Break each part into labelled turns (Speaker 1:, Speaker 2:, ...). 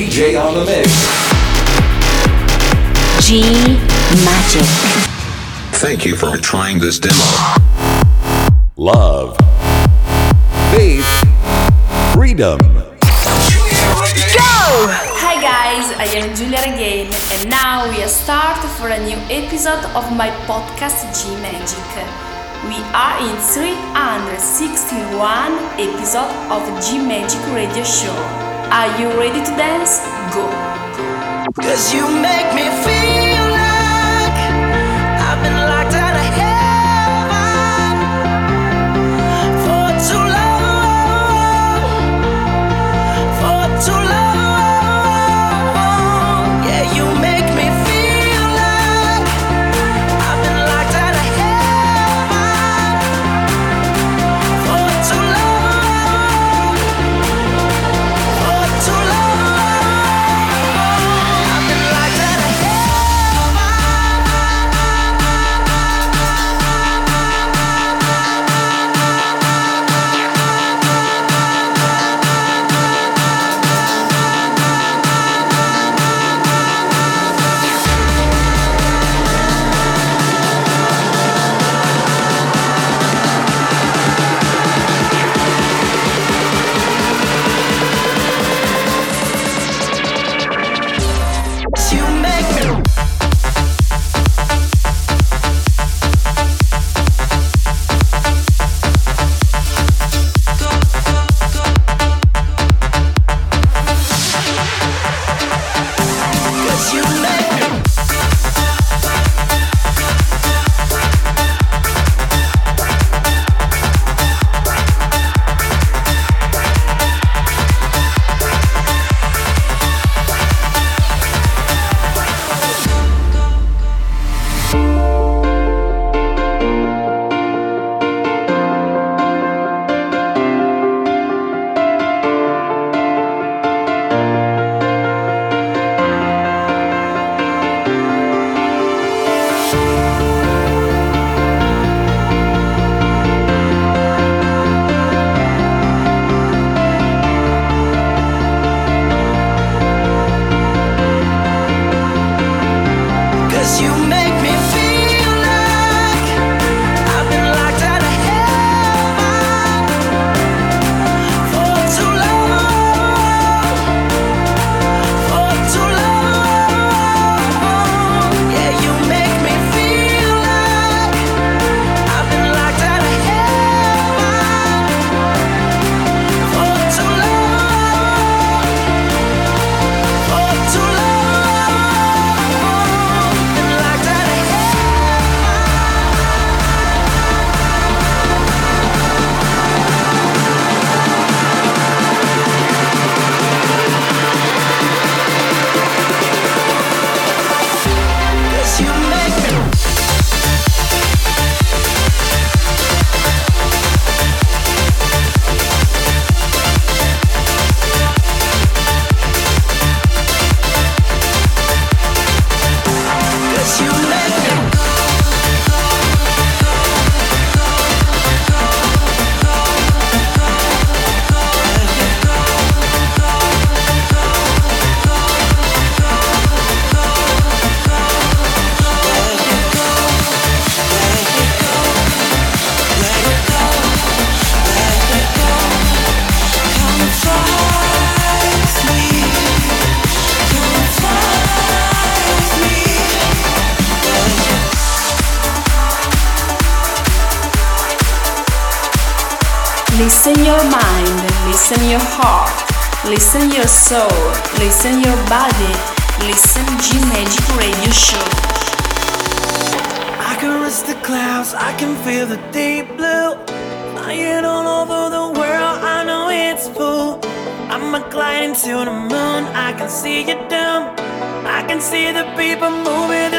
Speaker 1: DJ on the mix.
Speaker 2: G Magic.
Speaker 3: Thank you for trying this demo.
Speaker 1: Love. Faith. Freedom. Go!
Speaker 4: Hi guys, I am Giulia Regain, and now we are start for a new episode of my podcast G Magic. We are in 361 episode of G Magic Radio Show. Are you ready to dance? Go!
Speaker 5: Cause you make me feel
Speaker 4: soul, listen your body, listen G Magic Radio Show.
Speaker 5: I can reach the clouds, I can feel the deep blue. Flying all over the world, I know it's full. I'm a
Speaker 6: gliding to the moon. I can see you down. I can see the people moving.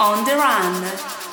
Speaker 7: On the run.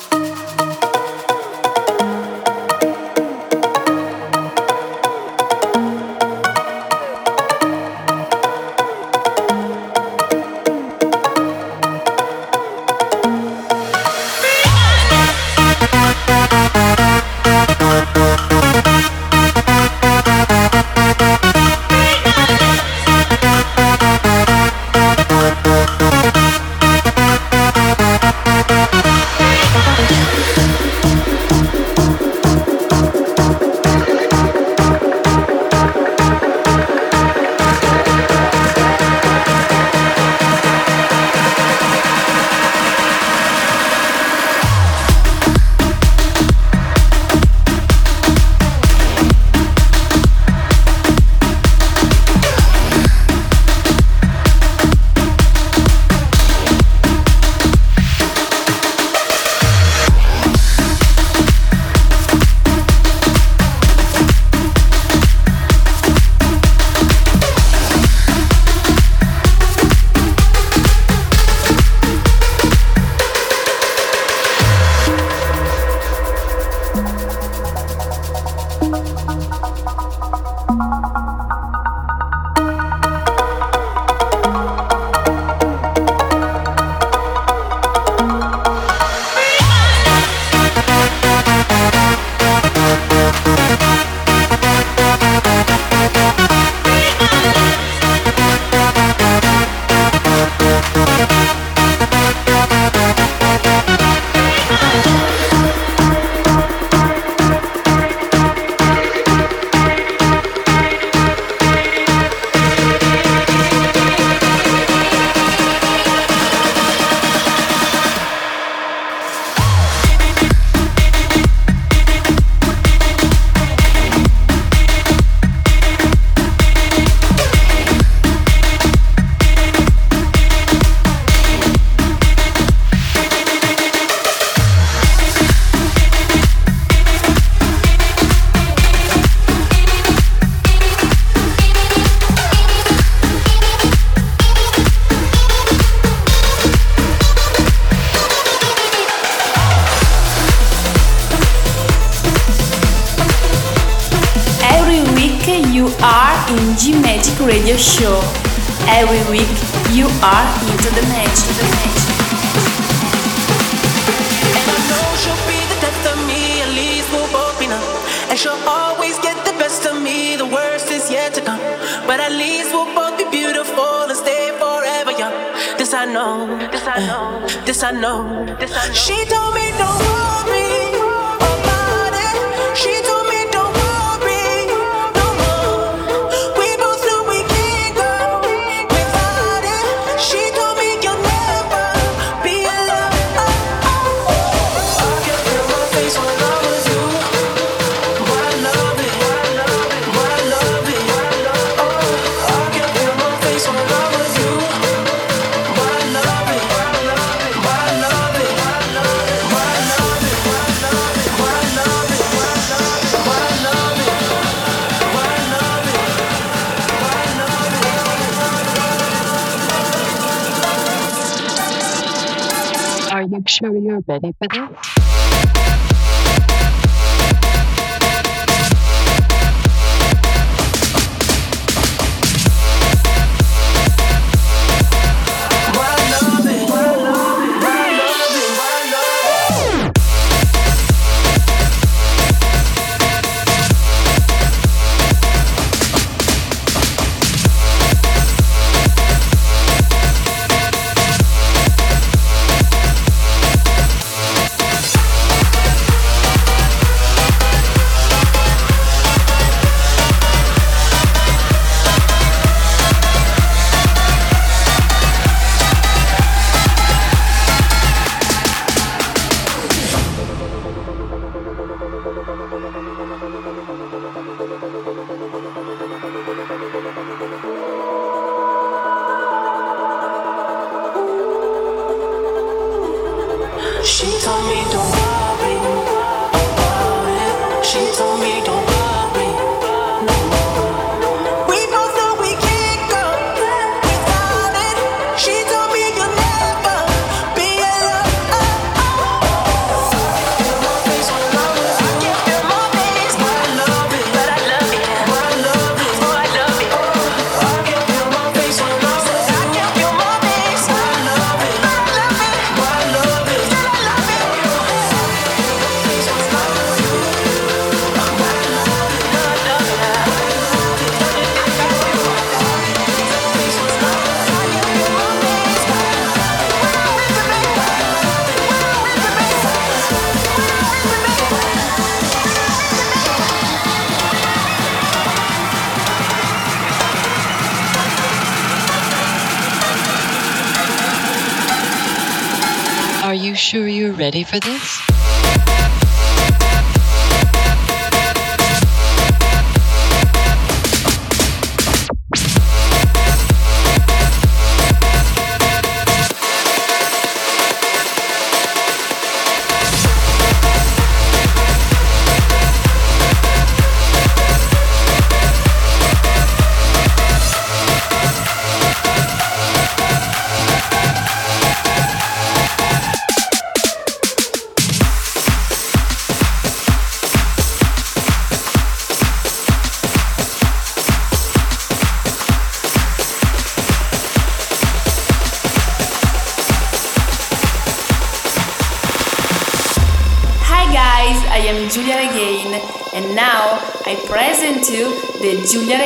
Speaker 7: You're ready ready for this?
Speaker 4: Giulia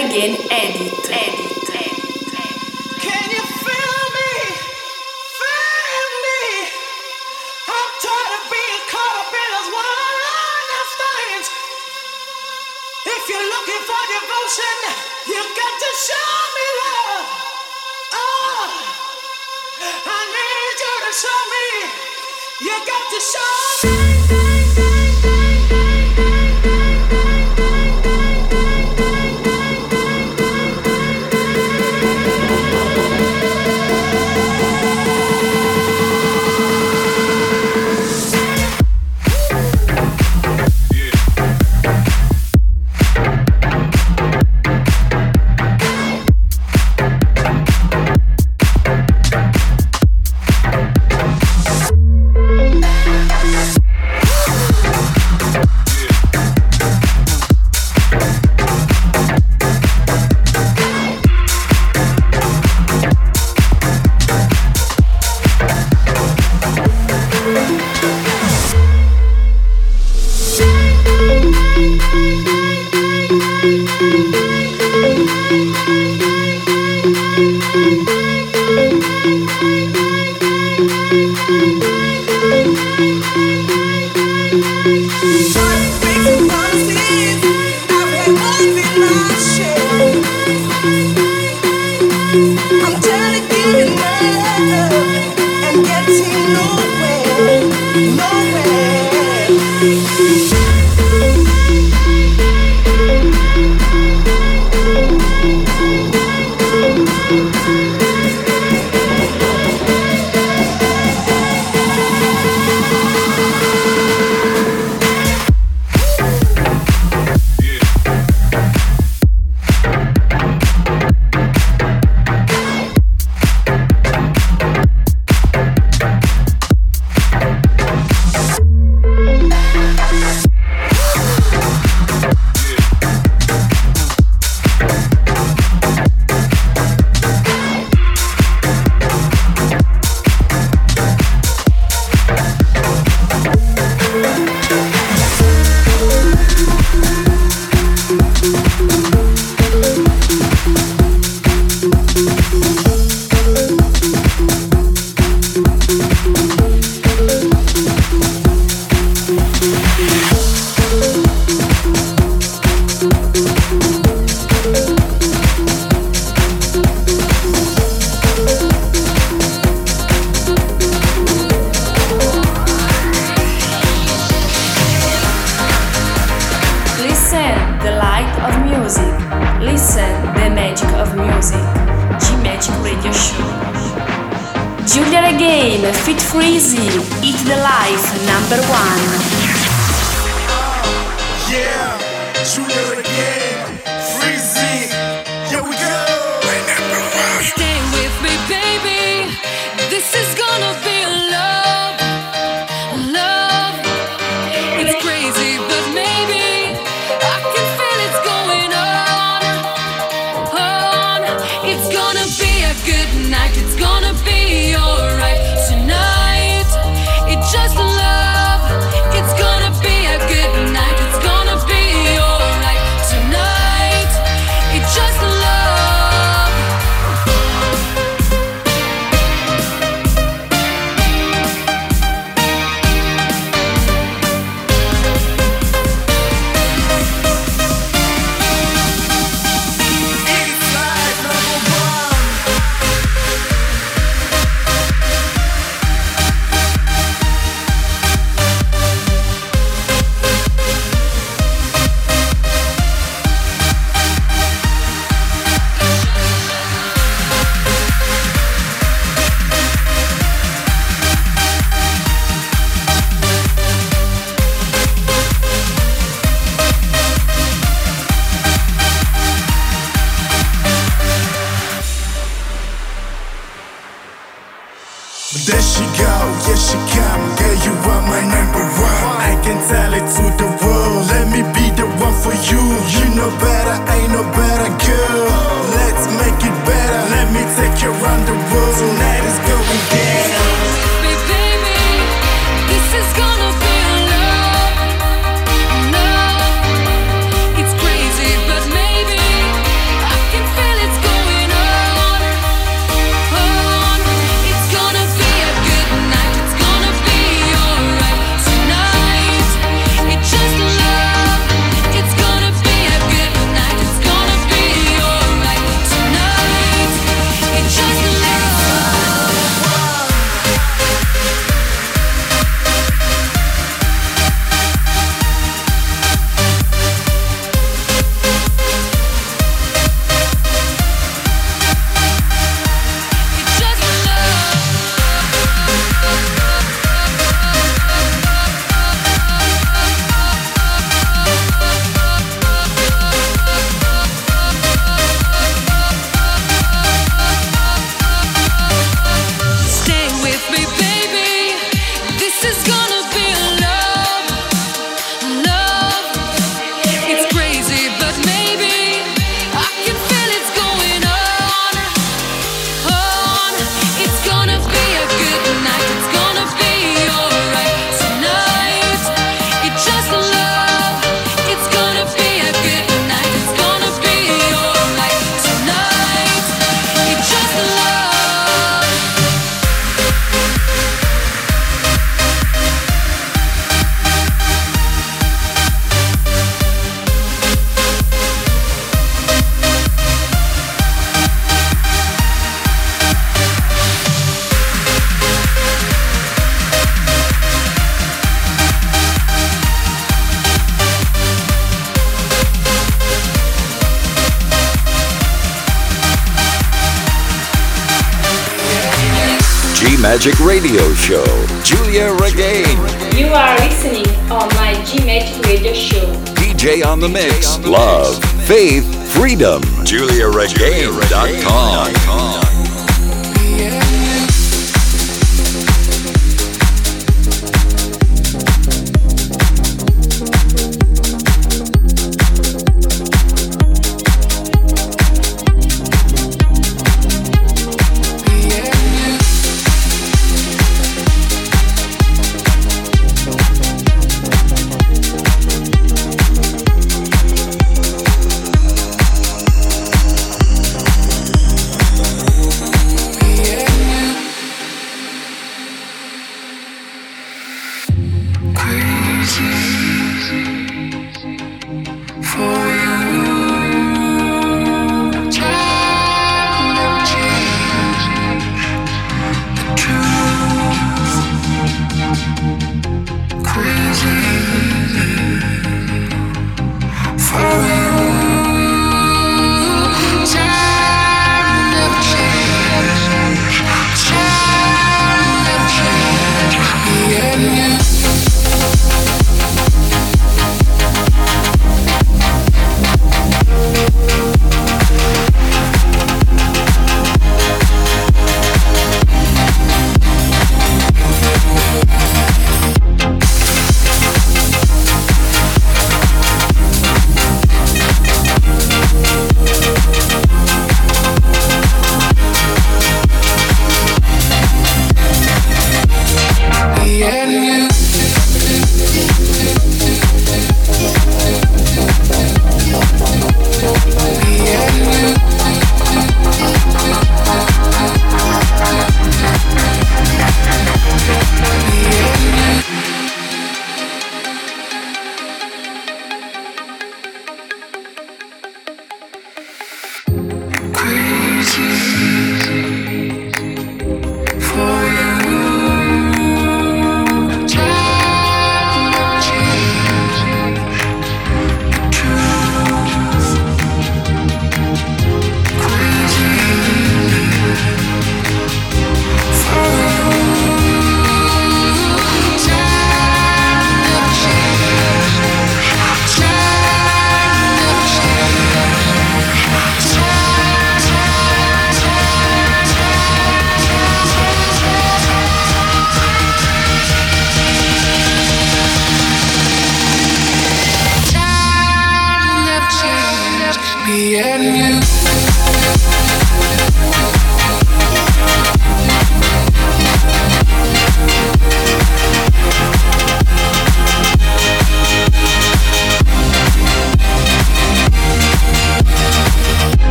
Speaker 1: Magic Radio Show, Giulia Regain.
Speaker 4: You are listening on my G Magic Radio Show.
Speaker 1: DJ on the mix, love, faith, freedom.
Speaker 8: GiuliaRegain.com.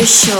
Speaker 4: Magic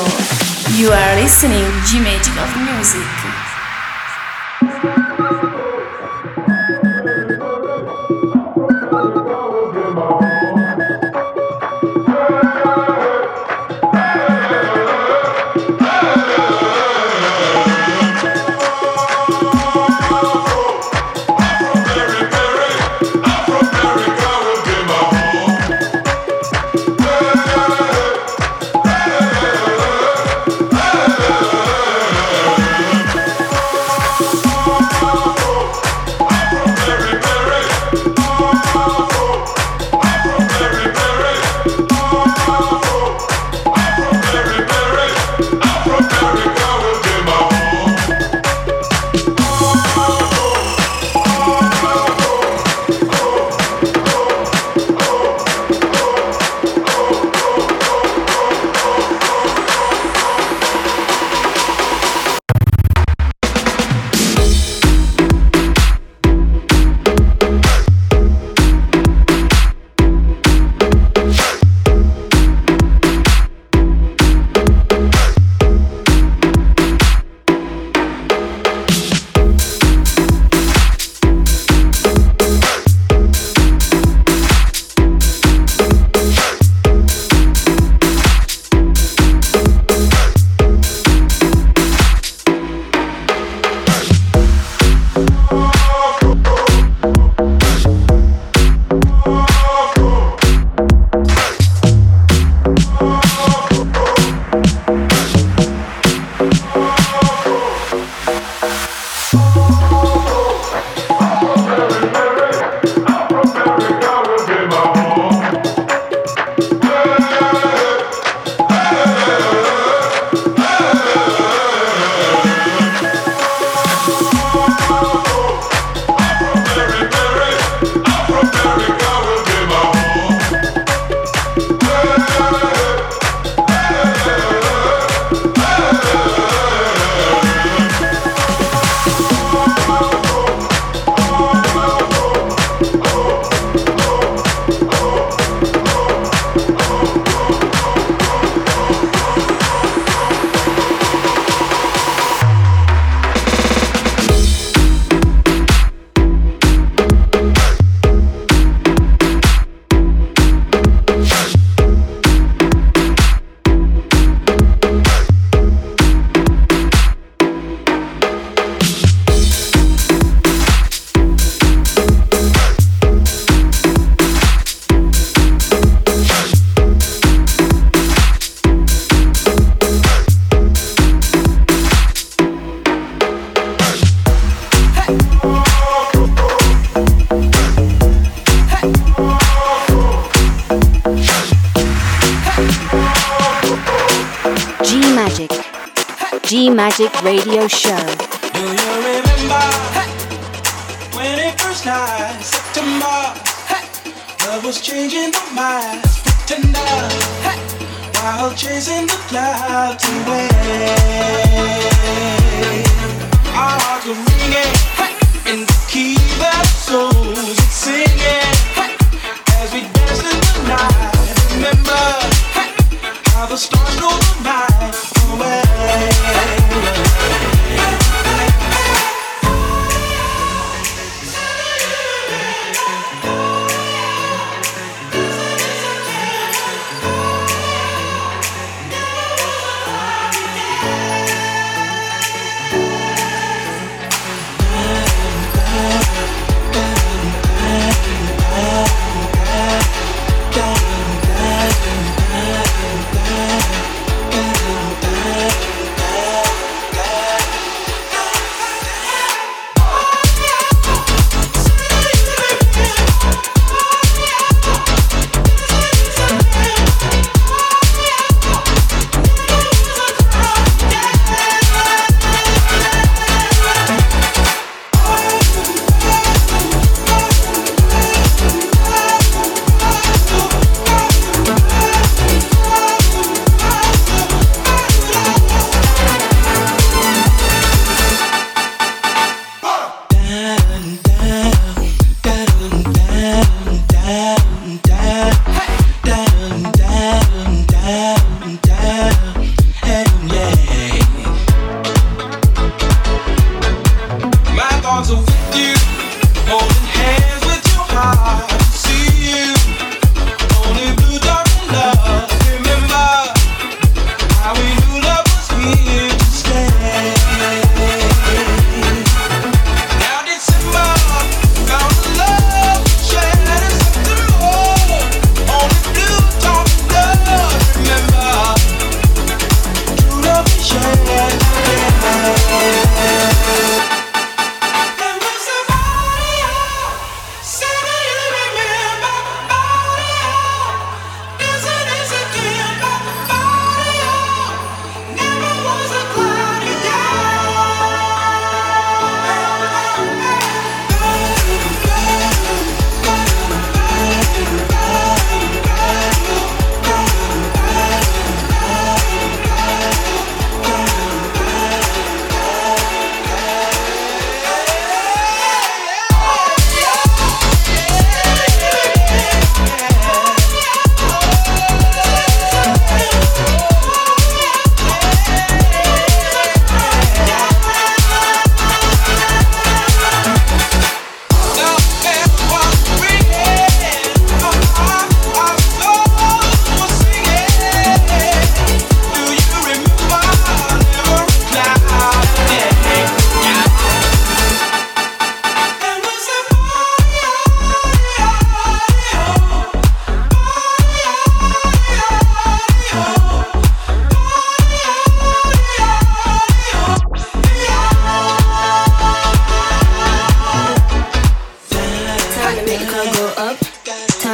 Speaker 4: Magic
Speaker 2: Radio Show.
Speaker 9: Do you remember when it first night, September? Love was changing the minds, pretender, while chasing the clouds away. Our hearts were ringing in the key that souls were singing as we danced in the night. Remember how the stars stole the away.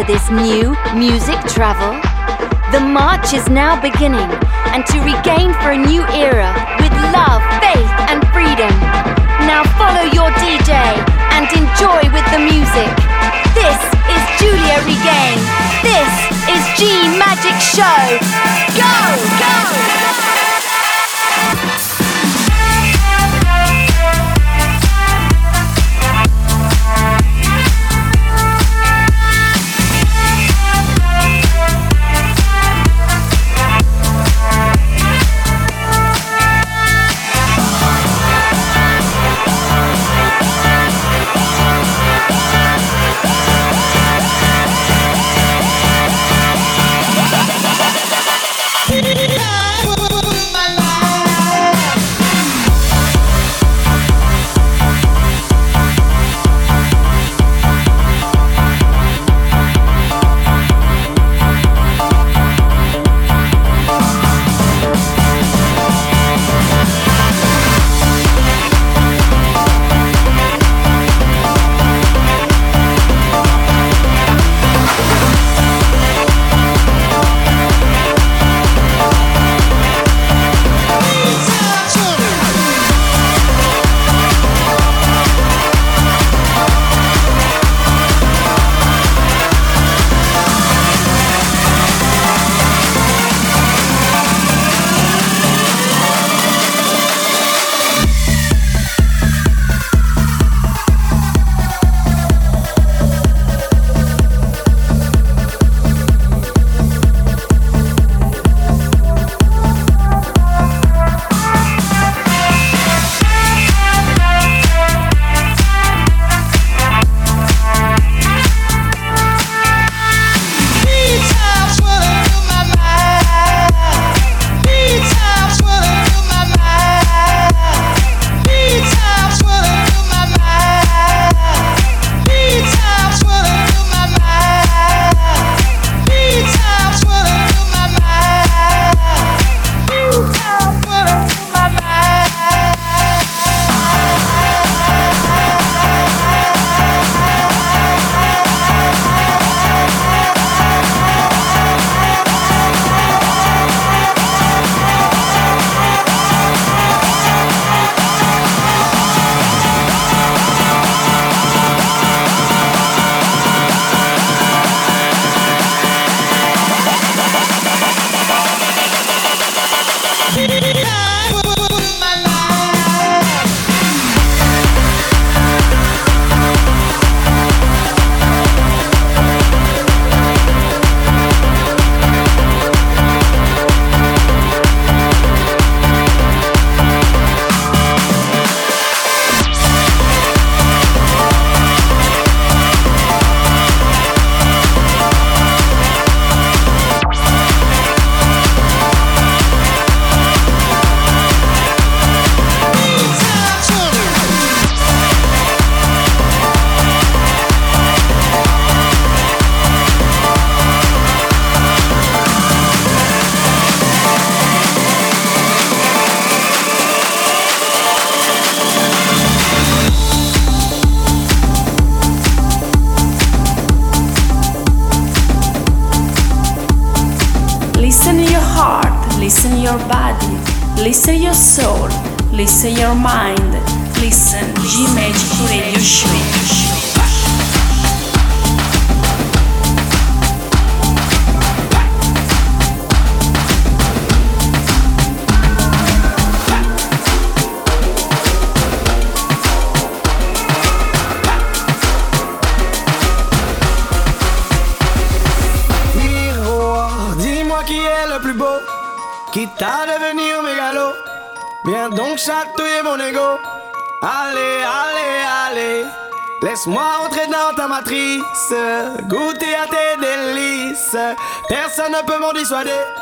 Speaker 10: to this new music travel? The march is now beginning, and to regain for a new era with love, faith, and freedom. Now follow your DJ and enjoy with the music. This is Giulia Regain. This is G Magic Show. Go, go! Personne ne eh?
Speaker 11: peut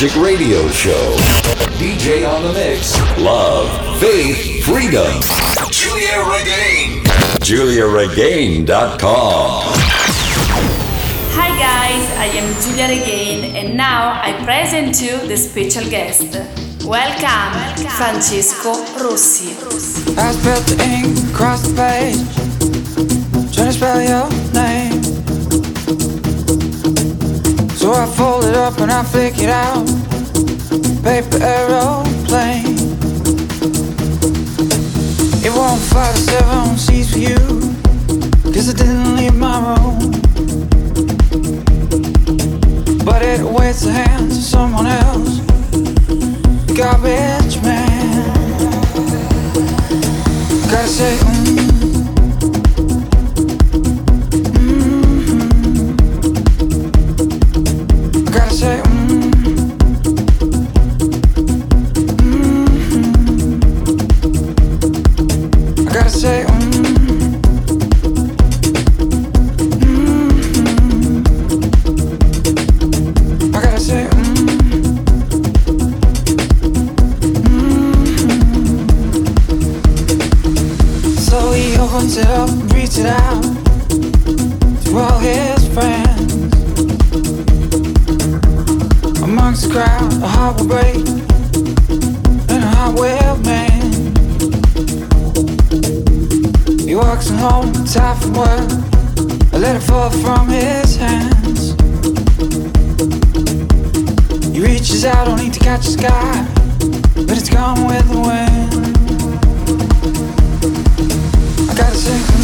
Speaker 11: Magic Radio Show. DJ on the mix. Love, faith, freedom. Giulia Regain. GiuliaRegain.com.
Speaker 4: Hi guys, I am Giulia Regain and now I present you the special guest. Welcome, Francesco Rossi.
Speaker 12: I spelled the ink across the page, trying to spell your So I fold it up and I flick it out, paper aeroplane. It won't fly to seven seats for you, cause I didn't leave my room. But it waits the hands of someone else, garbage man. Gotta say, mm, once a crowd, a heart will break, and a heart will mend. He walks home, tired from work, a letter fall from his hands. He reaches out, only to catch the sky, but it's gone with the wind. I gotta
Speaker 13: sing.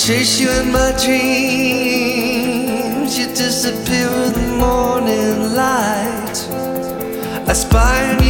Speaker 13: Chase you in my dreams, you disappear in the morning light. I spy on you.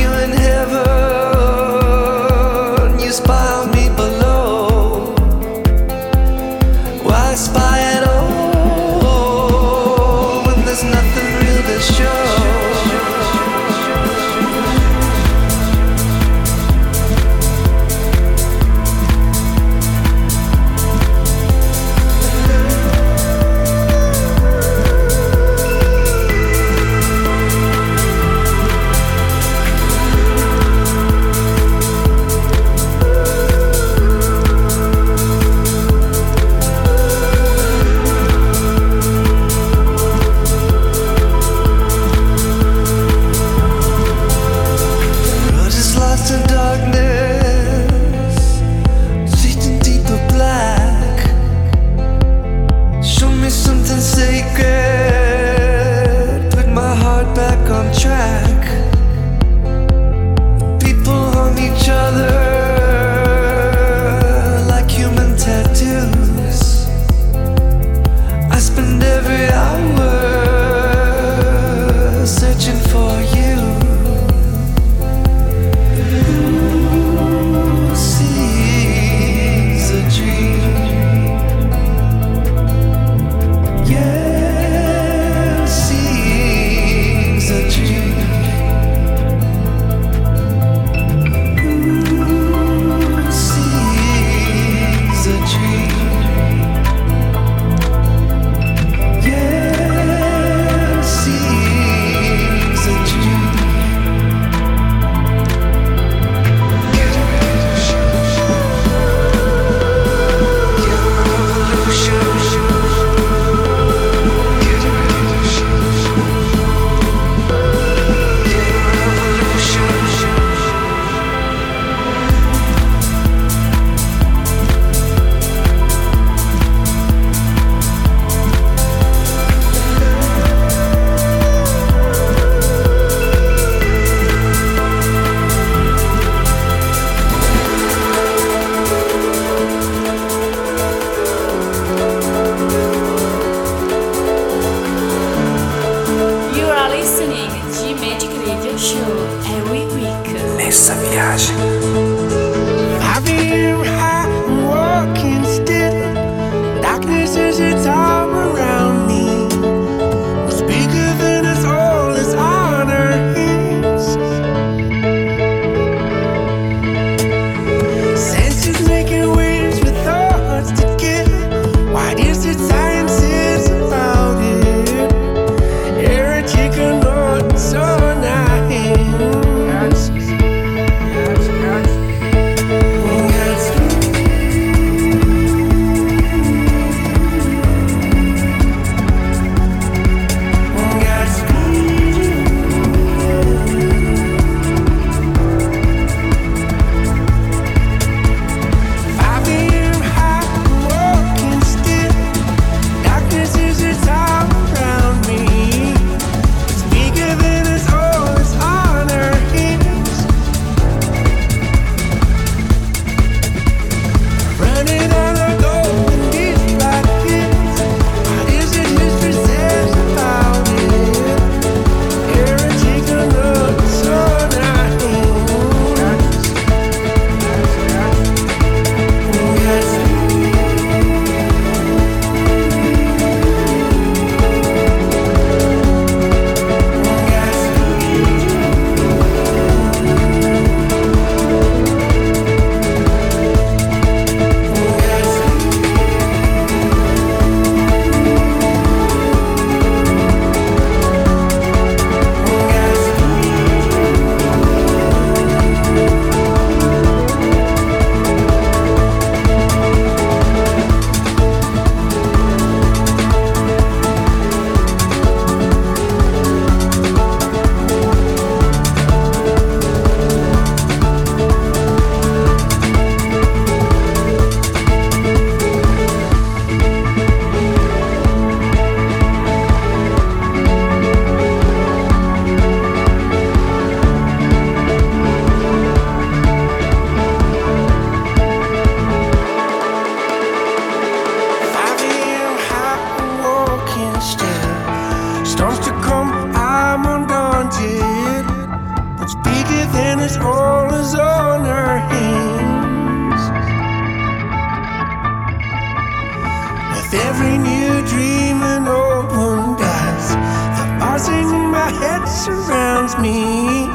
Speaker 14: Surrounds me.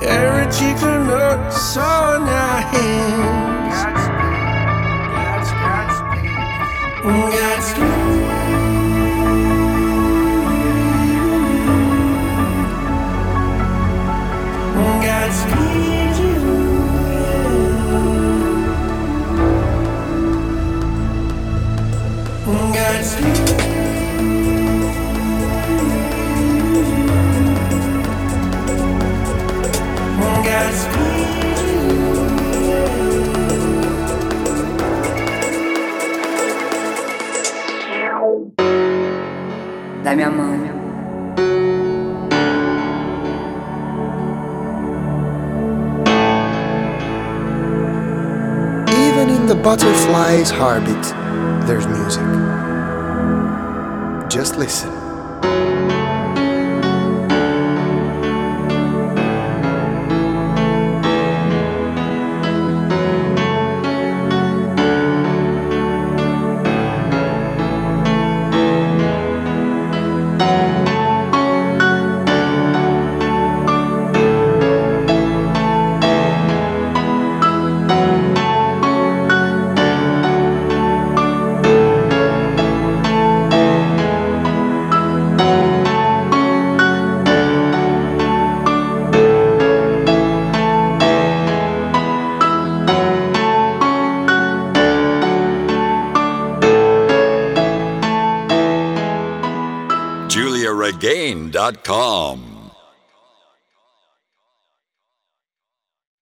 Speaker 14: Every cheek and notes on
Speaker 15: Da minha.
Speaker 16: Even in the butterfly's heartbeat, there's music. Just listen.